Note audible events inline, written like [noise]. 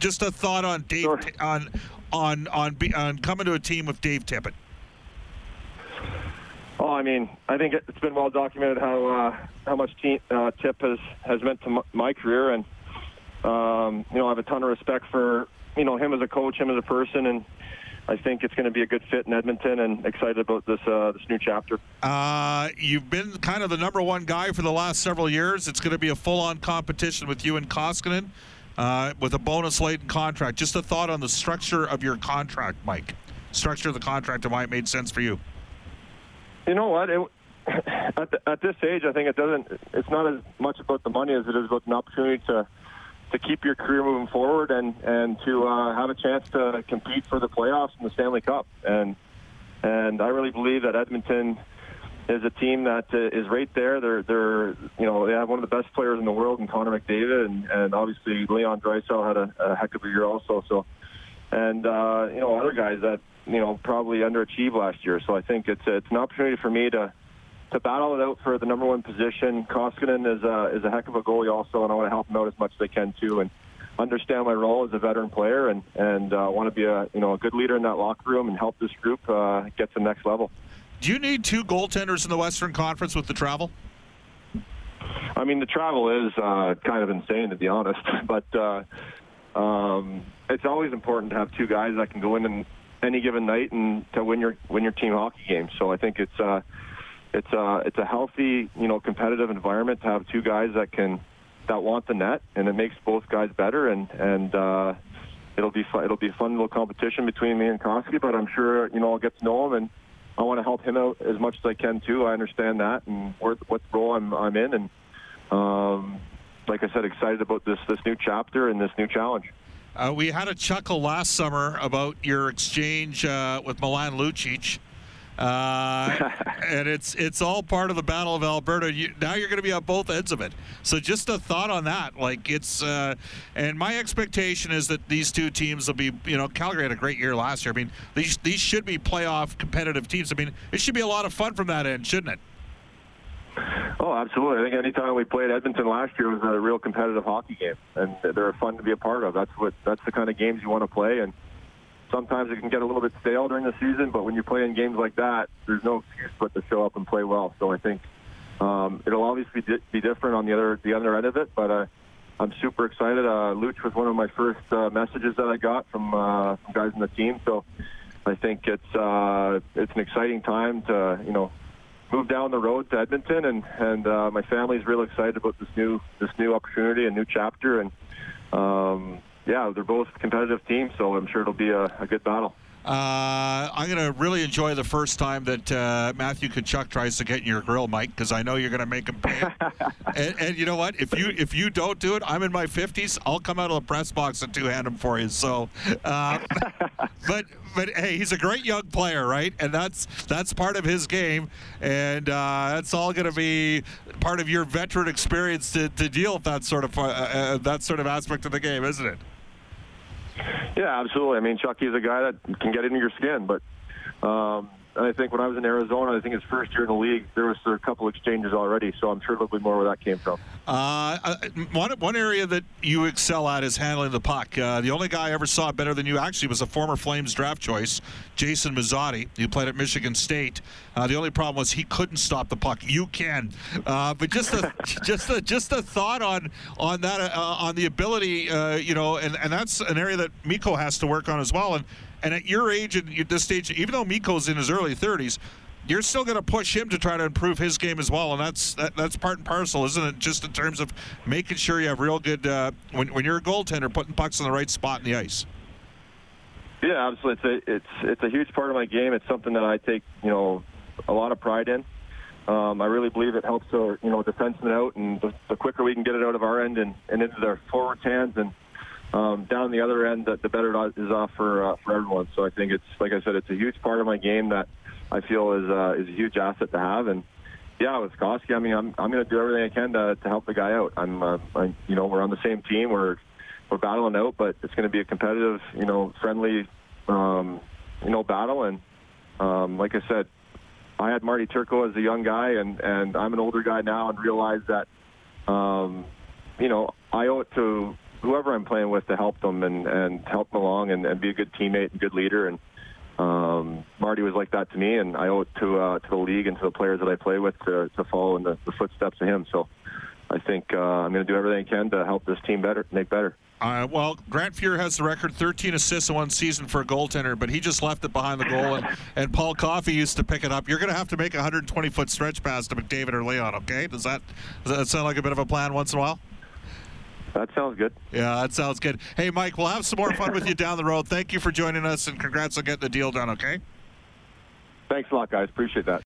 just a thought on Dave Sure. on on on on coming to a team with Dave Tippett. Oh, I mean, I think it's been well documented how uh, how much team, uh, Tip has has meant to m- my career, and um, you know, I have a ton of respect for you know him as a coach, him as a person, and I think it's going to be a good fit in Edmonton, and excited about this uh, this new chapter. Uh, you've been kind of the number one guy for the last several years. It's going to be a full-on competition with you and Koskinen uh, with a bonus-laden contract. Just a thought on the structure of your contract, Mike. Structure of the contract and why it made sense for you. You know what? It, [clears throat] at, the, at this age, I think it doesn't. It's not as much about the money as it is about an opportunity to to keep your career moving forward and and to uh, have a chance to compete for the playoffs and the Stanley Cup. And and I really believe that Edmonton is a team that uh, is right there. They're they're you know they have one of the best players in the world in Connor McDavid, and and obviously Leon Draisaitl had a, a heck of a year also. So and uh, you know other guys that you know probably underachieved last year. So I think it's it's an opportunity for me to to battle it out for the number one position. Koskinen is a is a heck of a goalie also, and I want to help him out as much as I can too, and understand my role as a veteran player, and and uh, want to be a you know a good leader in that locker room and help this group uh, get to the next level. Do you need two goaltenders in the Western Conference with the travel? I mean, the travel is uh, kind of insane to be honest, [laughs] but uh, um, it's always important to have two guys that can go in and any given night and to win your win your team hockey game. So I think it's uh, it's uh, it's a healthy, you know, competitive environment to have two guys that can that want the net, and it makes both guys better. And and uh, it'll be it'll be a fun little competition between me and Koski. But I'm sure you know I'll get to know him, and I want to help him out as much as I can too. I understand that and where, what role I'm I'm in, and um, like I said, excited about this this new chapter and this new challenge. Uh, we had a chuckle last summer about your exchange uh, with Milan Lucic. Uh, and it's it's all part of the Battle of Alberta. You, now you're going to be on both ends of it. So just a thought on that. Like it's, uh, and my expectation is that these two teams will be. You know, Calgary had a great year last year. I mean, these these should be playoff competitive teams. I mean, it should be a lot of fun from that end, shouldn't it? Oh, absolutely. I think anytime we played Edmonton last year was a real competitive hockey game, and they're fun to be a part of. That's what that's the kind of games you want to play, and sometimes it can get a little bit stale during the season. But when you're playing games like that, there's no excuse but to show up and play well. So I think um, it'll obviously be, be different on the other the other end of it, but. Uh, I'm super excited. Uh, Luch was one of my first uh, messages that I got from, uh, guys on the team, so I think it's uh, it's an exciting time to you know move down the road to Edmonton, and and uh, my family's real excited about this new this new opportunity, a new chapter, and um, yeah, they're both competitive teams, so I'm sure it'll be a, a good battle. Uh, I'm going to really enjoy the first time that uh, Matthew Tkachuk tries to get in your grill, Mike, because I know you're going to make him pay. [laughs] and, and you know what? If you if you don't do it, I'm in my 50s. I'll come out of the press box and two hand him for you. So, uh, [laughs] but but hey, he's a great young player, right? And that's that's part of his game, and uh, that's all going to be part of your veteran experience to, to deal with that sort of uh, uh, that sort of aspect of the game, isn't it? Yeah, absolutely. I mean, Chucky's a guy that can get into your skin, but um, and I think when I was in Arizona, I think his first year in the league, there was a couple exchanges already, so I'm sure there'll be more where that came from. Uh, uh, one one area that you excel at is handling the puck. Uh, the only guy I ever saw better than you actually was a former Flames draft choice, Jason Muzzatti. He played at Michigan State. Uh, the only problem was he couldn't stop the puck. You can, uh, but just a [laughs] just a just a thought on on that uh, on the ability, you know, and, and that's an area that Mikko has to work on as well. And and at your age and at this stage, even though Mikko's in his early 30s, you're still going to push him to try to improve his game as well, and that's that, that's part and parcel, isn't it? Just in terms of making sure you have real good uh, when when you're a goaltender, putting pucks in the right spot in the ice. Yeah, absolutely. It's a, it's it's a huge part of my game. It's something that I take you know a lot of pride in. Um, I really believe it helps our you know defensemen out, and the, the quicker we can get it out of our end and, and into their forwards' hands and um, down the other end, the, the better it is off for uh, for everyone. So I think it's like I said, it's a huge part of my game that I feel is uh, is a huge asset to have. And yeah, with Koski, I mean, I'm I'm going to do everything I can to, to help the guy out. I'm, uh, I, you know, we're on the same team. We're we're battling out, but it's going to be a competitive, you know, friendly, um, you know, battle. And um, like I said, I had Marty Turco as a young guy, and and I'm an older guy now, and realize that, um, you know, I owe it to whoever I'm playing with to help them and and help them along and, and be a good teammate and good leader. And um, Marty was like that to me, and I owe it to uh, to the league and to the players that I play with to, to follow in the, the footsteps of him. So I think uh, I'm going to do everything I can to help this team better, make better. Uh, well, Grant Fuhr has the record 13 assists in one season for a goaltender, but he just left it behind the goal, and, [laughs] and Paul Coffey used to pick it up. You're going to have to make a 120 foot stretch pass to McDavid or Leon, okay? Does that, does that sound like a bit of a plan once in a while? That sounds good. Yeah, that sounds good. Hey, Mike, we'll have some more fun with you down the road. Thank you for joining us, and congrats on getting the deal done, okay? Thanks a lot, guys. Appreciate that.